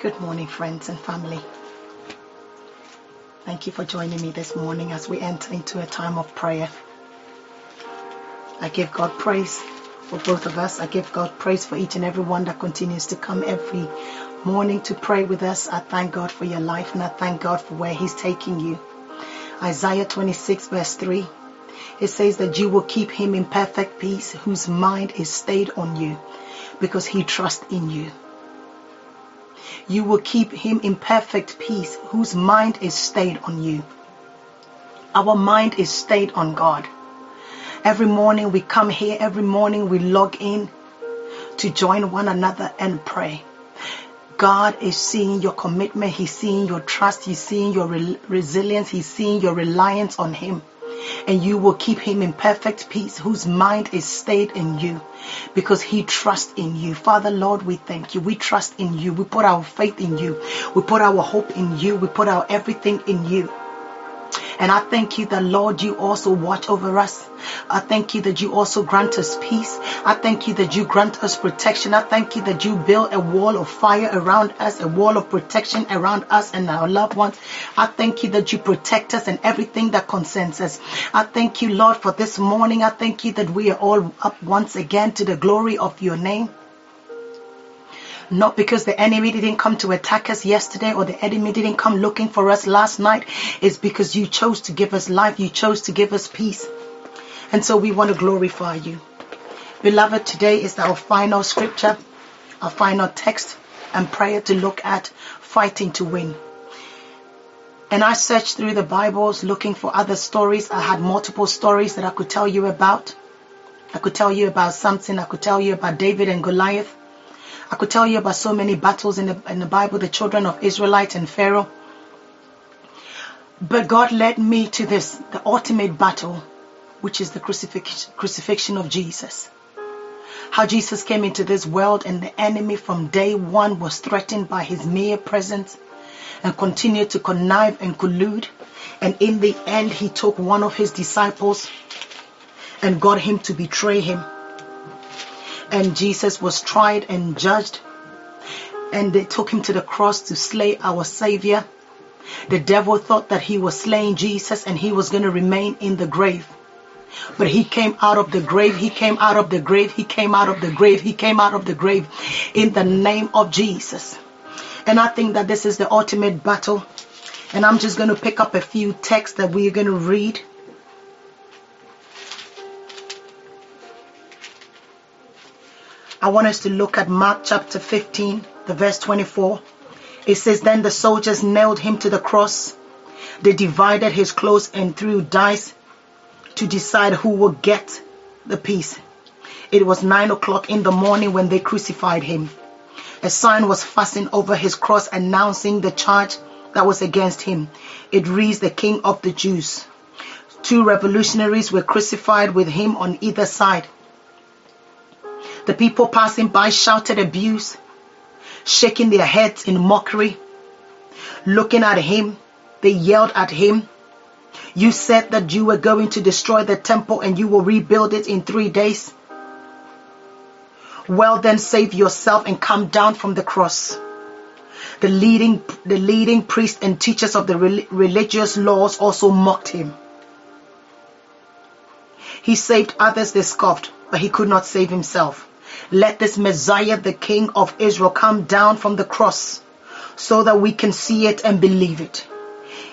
Good morning, friends and family. Thank you for joining me this morning as we enter into a time of prayer. I give God praise for both of us. I give God praise for each and every one that continues to come every morning to pray with us. I thank God for your life and I thank God for where He's taking you. Isaiah 26, verse 3. It says that you will keep him in perfect peace whose mind is stayed on you because he trusts in you. You will keep him in perfect peace whose mind is stayed on you. Our mind is stayed on God. Every morning we come here, every morning we log in to join one another and pray. God is seeing your commitment. He's seeing your trust. He's seeing your re- resilience. He's seeing your reliance on Him. And you will keep Him in perfect peace, whose mind is stayed in you because He trusts in you. Father, Lord, we thank you. We trust in you. We put our faith in you. We put our hope in you. We put our everything in you. And I thank you that, Lord, you also watch over us. I thank you that you also grant us peace. I thank you that you grant us protection. I thank you that you build a wall of fire around us, a wall of protection around us and our loved ones. I thank you that you protect us and everything that concerns us. I thank you, Lord, for this morning. I thank you that we are all up once again to the glory of your name. Not because the enemy didn't come to attack us yesterday or the enemy didn't come looking for us last night. It's because you chose to give us life. You chose to give us peace. And so we want to glorify you. Beloved, today is our final scripture, our final text and prayer to look at fighting to win. And I searched through the Bibles looking for other stories. I had multiple stories that I could tell you about. I could tell you about Samson. I could tell you about David and Goliath. I could tell you about so many battles in the, in the Bible, the children of Israelite and Pharaoh. But God led me to this, the ultimate battle, which is the crucifixion, crucifixion of Jesus. How Jesus came into this world and the enemy from day one was threatened by his mere presence and continued to connive and collude. And in the end, he took one of his disciples and got him to betray him and Jesus was tried and judged. And they took him to the cross to slay our savior. The devil thought that he was slaying Jesus and he was going to remain in the grave. But he came out of the grave he came out of the grave he came out of the grave he came out of the grave in the name of Jesus. And I think that this is the ultimate battle. And I'm just going to pick up a few texts that we're going to read I want us to look at Mark chapter 15, the verse 24. It says, Then the soldiers nailed him to the cross. They divided his clothes and threw dice to decide who would get the piece. It was nine o'clock in the morning when they crucified him. A sign was fastened over his cross announcing the charge that was against him. It reads, The King of the Jews. Two revolutionaries were crucified with him on either side. The people passing by shouted abuse, shaking their heads in mockery. Looking at him, they yelled at him. You said that you were going to destroy the temple and you will rebuild it in three days. Well, then save yourself and come down from the cross. The leading, the leading priests and teachers of the religious laws also mocked him. He saved others, they scoffed, but he could not save himself. Let this Messiah, the King of Israel, come down from the cross so that we can see it and believe it.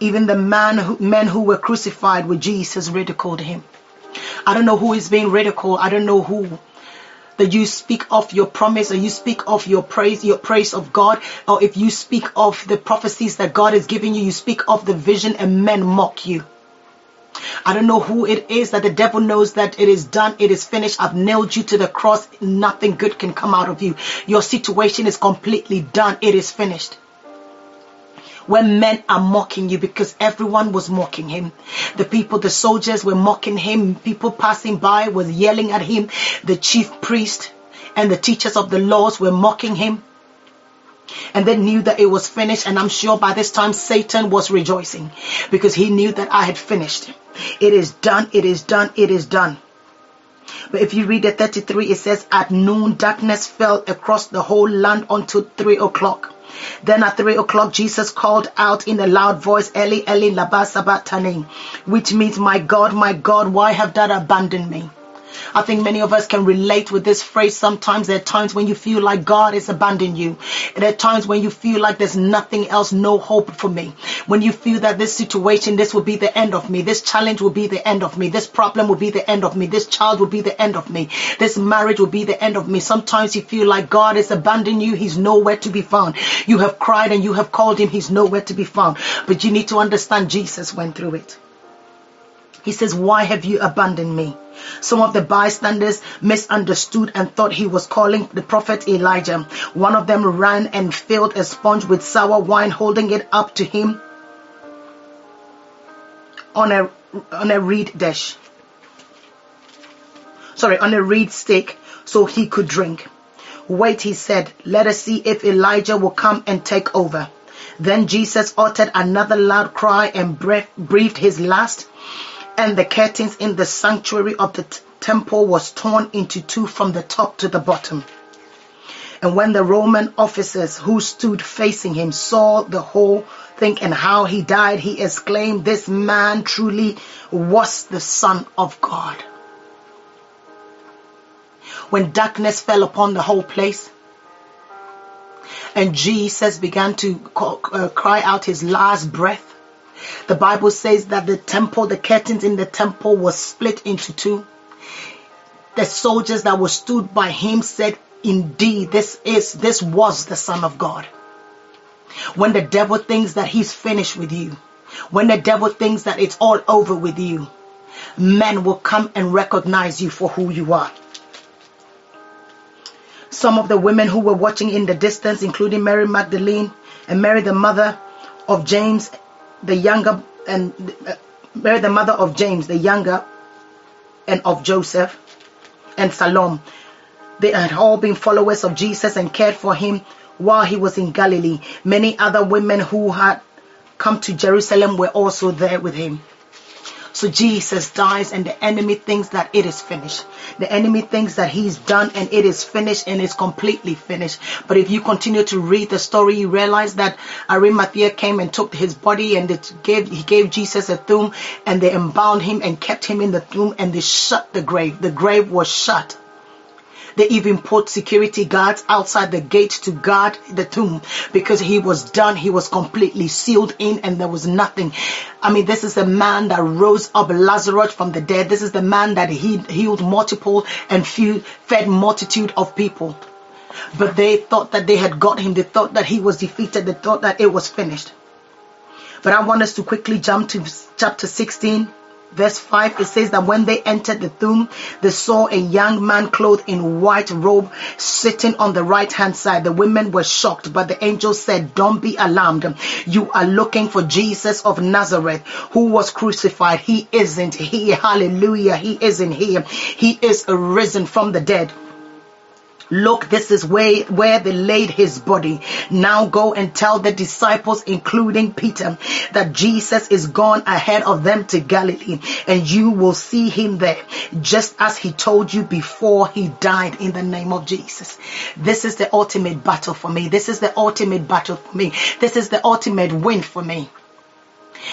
Even the man who, men who were crucified with Jesus ridiculed him. I don't know who is being ridiculed. I don't know who that you speak of your promise or you speak of your praise, your praise of God, or if you speak of the prophecies that God is giving you, you speak of the vision and men mock you. I don't know who it is that the devil knows that it is done, it is finished. I've nailed you to the cross. Nothing good can come out of you. Your situation is completely done, it is finished. When men are mocking you because everyone was mocking him. The people, the soldiers were mocking him. People passing by was yelling at him. The chief priest and the teachers of the laws were mocking him and they knew that it was finished. And I'm sure by this time Satan was rejoicing because he knew that I had finished. It is done, it is done, it is done. But if you read the 33, it says, At noon, darkness fell across the whole land until 3 o'clock. Then at three o'clock, Jesus called out in a loud voice, Eli, Eli, sabachthani, which means, My God, my God, why have thou abandoned me? I think many of us can relate with this phrase. Sometimes there are times when you feel like God has abandoned you. There are times when you feel like there's nothing else, no hope for me. When you feel that this situation, this will be the end of me. This challenge will be the end of me. This problem will be the end of me. This child will be the end of me. This marriage will be the end of me. Sometimes you feel like God has abandoned you. He's nowhere to be found. You have cried and you have called him. He's nowhere to be found. But you need to understand Jesus went through it. He says, Why have you abandoned me? Some of the bystanders misunderstood and thought he was calling the prophet Elijah. One of them ran and filled a sponge with sour wine, holding it up to him on a on a reed dish. Sorry, on a reed stick, so he could drink. Wait, he said, let us see if Elijah will come and take over. Then Jesus uttered another loud cry and breathed his last and the curtains in the sanctuary of the t- temple was torn into two from the top to the bottom. And when the Roman officers who stood facing him saw the whole thing and how he died, he exclaimed, This man truly was the Son of God. When darkness fell upon the whole place, and Jesus began to call, uh, cry out his last breath, the Bible says that the temple, the curtains in the temple was split into two. The soldiers that were stood by him said, indeed, this is, this was the son of God. When the devil thinks that he's finished with you, when the devil thinks that it's all over with you, men will come and recognize you for who you are. Some of the women who were watching in the distance, including Mary Magdalene and Mary, the mother of James the younger and uh, Mary, the mother of James, the younger, and of Joseph and Salome. They had all been followers of Jesus and cared for him while he was in Galilee. Many other women who had come to Jerusalem were also there with him. So Jesus dies and the enemy thinks that it is finished. The enemy thinks that he's done and it is finished and it's completely finished. But if you continue to read the story, you realize that Arimathea came and took his body and gave, he gave Jesus a tomb and they embalmed him and kept him in the tomb and they shut the grave. The grave was shut. They even put security guards outside the gate to guard the tomb because he was done. He was completely sealed in and there was nothing. I mean, this is the man that rose up Lazarus from the dead. This is the man that he healed multiple and fed multitude of people. But they thought that they had got him. They thought that he was defeated. They thought that it was finished. But I want us to quickly jump to chapter 16 verse 5 it says that when they entered the tomb they saw a young man clothed in white robe sitting on the right hand side. The women were shocked but the angel said don't be alarmed. You are looking for jesus of nazareth who was crucified. He isn't here. Hallelujah. He isn't here. He is risen from the dead Look, this is where, where they laid his body. Now go and tell the disciples, including Peter, that Jesus is gone ahead of them to Galilee and you will see him there, just as he told you before he died in the name of Jesus. This is the ultimate battle for me. This is the ultimate battle for me. This is the ultimate win for me.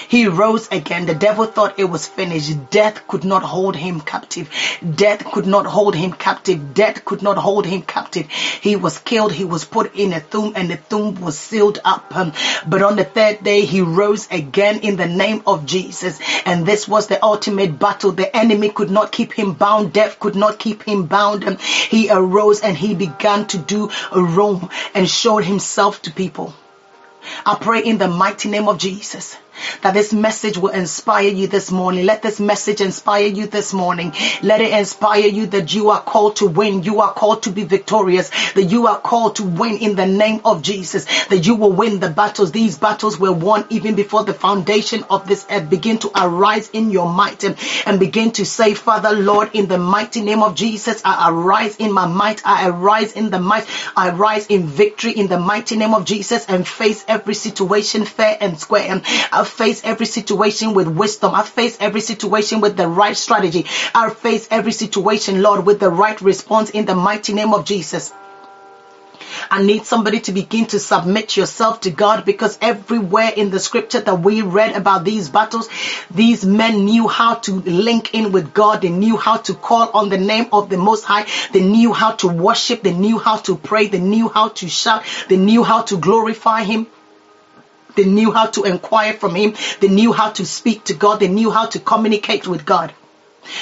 He rose again. The devil thought it was finished. Death could not hold him captive. Death could not hold him captive. Death could not hold him captive. He was killed. He was put in a tomb and the tomb was sealed up. Um, but on the third day, he rose again in the name of Jesus. And this was the ultimate battle. The enemy could not keep him bound. Death could not keep him bound. Um, he arose and he began to do roam and showed himself to people. I pray in the mighty name of Jesus that this message will inspire you this morning. Let this message inspire you this morning. Let it inspire you that you are called to win. You are called to be victorious. That you are called to win in the name of Jesus. That you will win the battles. These battles were won even before the foundation of this earth. Begin to arise in your might and, and begin to say, Father, Lord, in the mighty name of Jesus, I arise in my might. I arise in the might. I rise in victory in the mighty name of Jesus and face every situation fair and square. I face every situation with wisdom. I face every situation with the right strategy. I face every situation, Lord, with the right response in the mighty name of Jesus. I need somebody to begin to submit yourself to God because everywhere in the scripture that we read about these battles, these men knew how to link in with God. They knew how to call on the name of the Most High. They knew how to worship. They knew how to pray. They knew how to shout. They knew how to glorify Him. They knew how to inquire from Him. They knew how to speak to God. They knew how to communicate with God.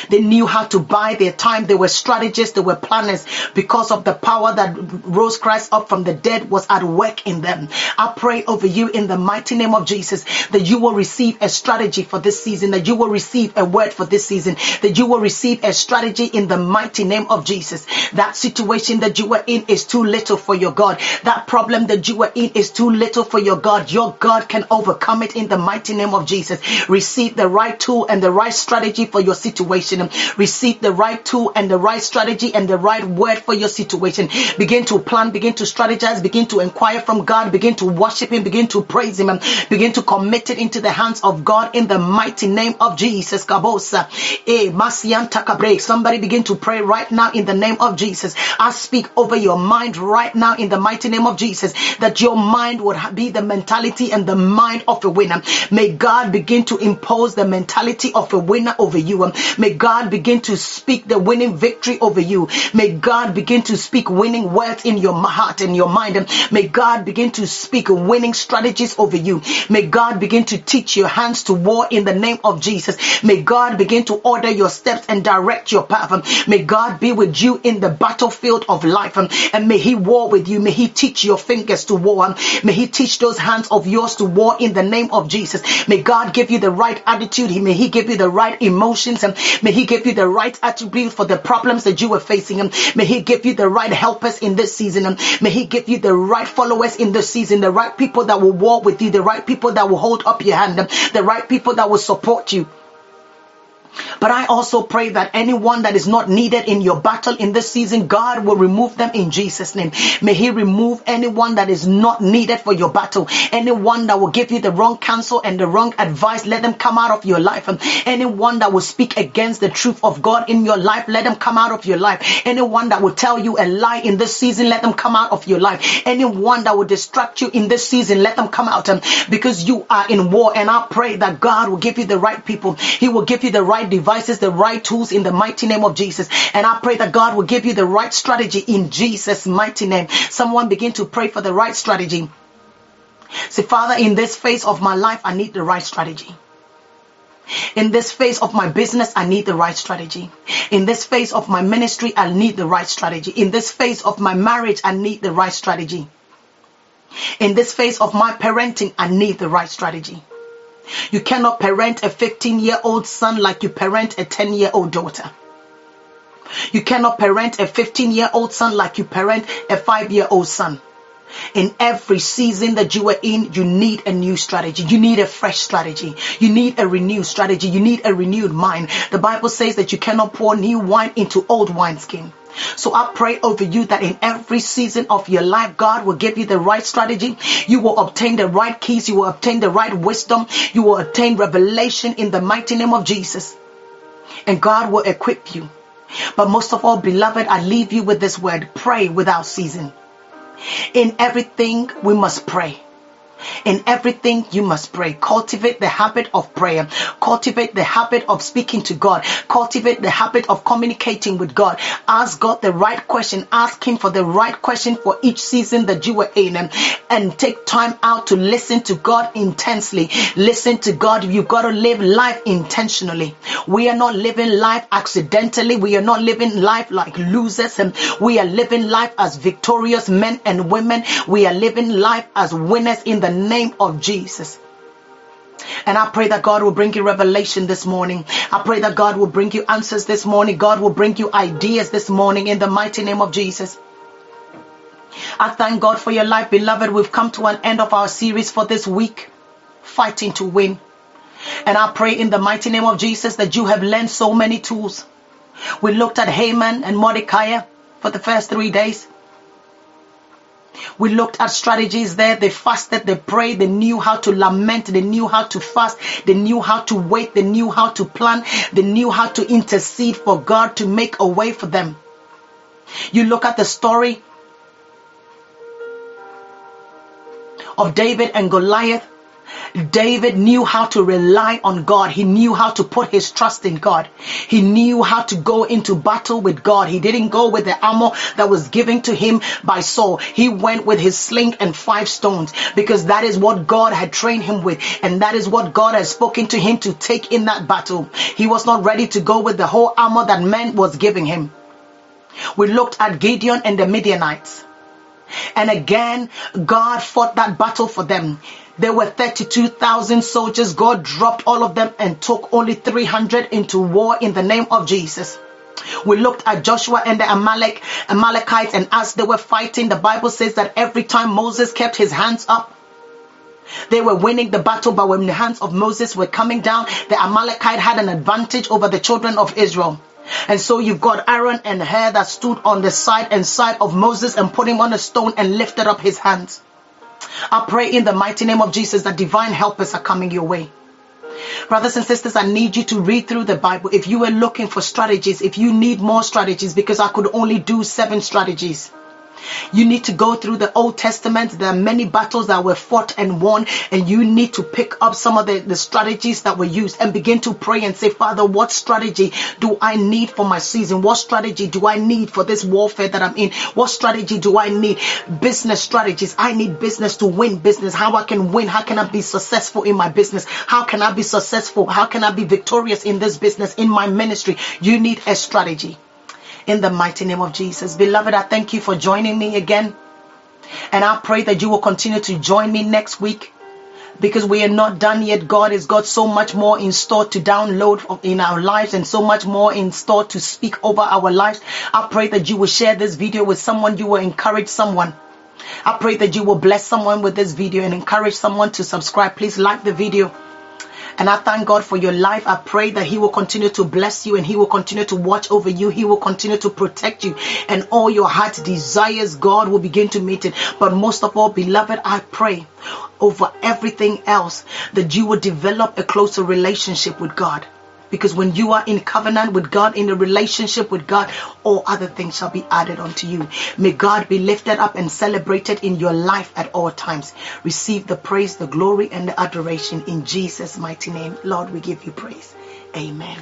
They knew how to buy their time. They were strategists. They were planners because of the power that rose Christ up from the dead was at work in them. I pray over you in the mighty name of Jesus that you will receive a strategy for this season, that you will receive a word for this season, that you will receive a strategy in the mighty name of Jesus. That situation that you were in is too little for your God. That problem that you were in is too little for your God. Your God can overcome it in the mighty name of Jesus. Receive the right tool and the right strategy for your situation situation. Receive the right tool and the right strategy and the right word for your situation. Begin to plan, begin to strategize, begin to inquire from God, begin to worship Him, begin to praise Him, begin to commit it into the hands of God in the mighty name of Jesus. Eh, Somebody begin to pray right now in the name of Jesus. I speak over your mind right now in the mighty name of Jesus that your mind would be the mentality and the mind of a winner. May God begin to impose the mentality of a winner over you. May God begin to speak the winning victory over you. May God begin to speak winning words in your heart and your mind. May God begin to speak winning strategies over you. May God begin to teach your hands to war in the name of Jesus. May God begin to order your steps and direct your path. May God be with you in the battlefield of life. And may He war with you. May He teach your fingers to war. May He teach those hands of yours to war in the name of Jesus. May God give you the right attitude. May He give you the right emotions. May He give you the right attribute for the problems that you are facing. May He give you the right helpers in this season. May He give you the right followers in this season, the right people that will walk with you, the right people that will hold up your hand, the right people that will support you. But I also pray that anyone that is not needed in your battle in this season, God will remove them in Jesus' name. May He remove anyone that is not needed for your battle. Anyone that will give you the wrong counsel and the wrong advice, let them come out of your life. Anyone that will speak against the truth of God in your life, let them come out of your life. Anyone that will tell you a lie in this season, let them come out of your life. Anyone that will distract you in this season, let them come out um, because you are in war. And I pray that God will give you the right people. He will give you the right right devices, the right tools in the mighty name of Jesus. And I pray that God will give you the right strategy in Jesus' mighty name. Someone begin to pray for the right strategy. Say, Father, in this phase of my life, I need the right strategy. In this phase of my business, I need the right strategy. In this phase of my ministry, I need the right strategy. In this phase of my marriage, I need the right strategy. In this phase of my parenting, I need the right strategy. You cannot parent a 15 year old son like you parent a 10 year old daughter. You cannot parent a 15 year old son like you parent a 5 year old son. In every season that you are in, you need a new strategy. You need a fresh strategy. You need a renewed strategy. You need a renewed mind. The Bible says that you cannot pour new wine into old wineskin. So I pray over you that in every season of your life, God will give you the right strategy. You will obtain the right keys. You will obtain the right wisdom. You will obtain revelation in the mighty name of Jesus. And God will equip you. But most of all, beloved, I leave you with this word pray without ceasing. In everything, we must pray. In everything, you must pray. Cultivate the habit of prayer. Cultivate the habit of speaking to God. Cultivate the habit of communicating with God. Ask God the right question. Ask Him for the right question for each season that you are in. And take time out to listen to God intensely. Listen to God. You've got to live life intentionally. We are not living life accidentally. We are not living life like losers. We are living life as victorious men and women. We are living life as winners in the name of Jesus. And I pray that God will bring you revelation this morning. I pray that God will bring you answers this morning. God will bring you ideas this morning in the mighty name of Jesus. I thank God for your life, beloved. We've come to an end of our series for this week, Fighting to Win. And I pray in the mighty name of Jesus that you have learned so many tools. We looked at Haman and Mordecai for the first three days. We looked at strategies there. They fasted, they prayed, they knew how to lament, they knew how to fast, they knew how to wait, they knew how to plan, they knew how to intercede for God to make a way for them. You look at the story of David and Goliath, David knew how to rely on God. He knew how to put his trust in God. He knew how to go into battle with God. He didn't go with the armor that was given to him by Saul. He went with his sling and five stones because that is what God had trained him with. And that is what God has spoken to him to take in that battle. He was not ready to go with the whole armor that man was giving him. We looked at Gideon and the Midianites. And again, God fought that battle for them. There were 32,000 soldiers. God dropped all of them and took only 300 into war in the name of Jesus. We looked at Joshua and the Amalek, Amalekites, and as they were fighting, the Bible says that every time Moses kept his hands up, they were winning the battle, but when the hands of Moses were coming down, the Amalekite had an advantage over the children of Israel. And so you've got Aaron and Hur that stood on the side and side of Moses and put him on a stone and lifted up his hands. I pray in the mighty name of Jesus that divine helpers are coming your way. Brothers and sisters, I need you to read through the Bible. If you are looking for strategies, if you need more strategies, because I could only do seven strategies. You need to go through the Old Testament. There are many battles that were fought and won, and you need to pick up some of the, the strategies that were used and begin to pray and say, Father, what strategy do I need for my season? What strategy do I need for this warfare that I'm in? What strategy do I need? Business strategies. I need business to win business. How I can win? How can I be successful in my business? How can I be successful? How can I be victorious in this business, in my ministry? You need a strategy in the mighty name of Jesus. Beloved, I thank you for joining me again. And I pray that you will continue to join me next week because we are not done yet. God has got so much more in store to download in our lives and so much more in store to speak over our lives. I pray that you will share this video with someone, you will encourage someone. I pray that you will bless someone with this video and encourage someone to subscribe. Please like the video and I thank God for your life. I pray that He will continue to bless you and He will continue to watch over you. He will continue to protect you and all your heart desires, God will begin to meet it. But most of all, beloved, I pray over everything else that you will develop a closer relationship with God. Because when you are in covenant with God, in a relationship with God, all other things shall be added unto you. May God be lifted up and celebrated in your life at all times. Receive the praise, the glory, and the adoration in Jesus' mighty name. Lord, we give you praise. Amen.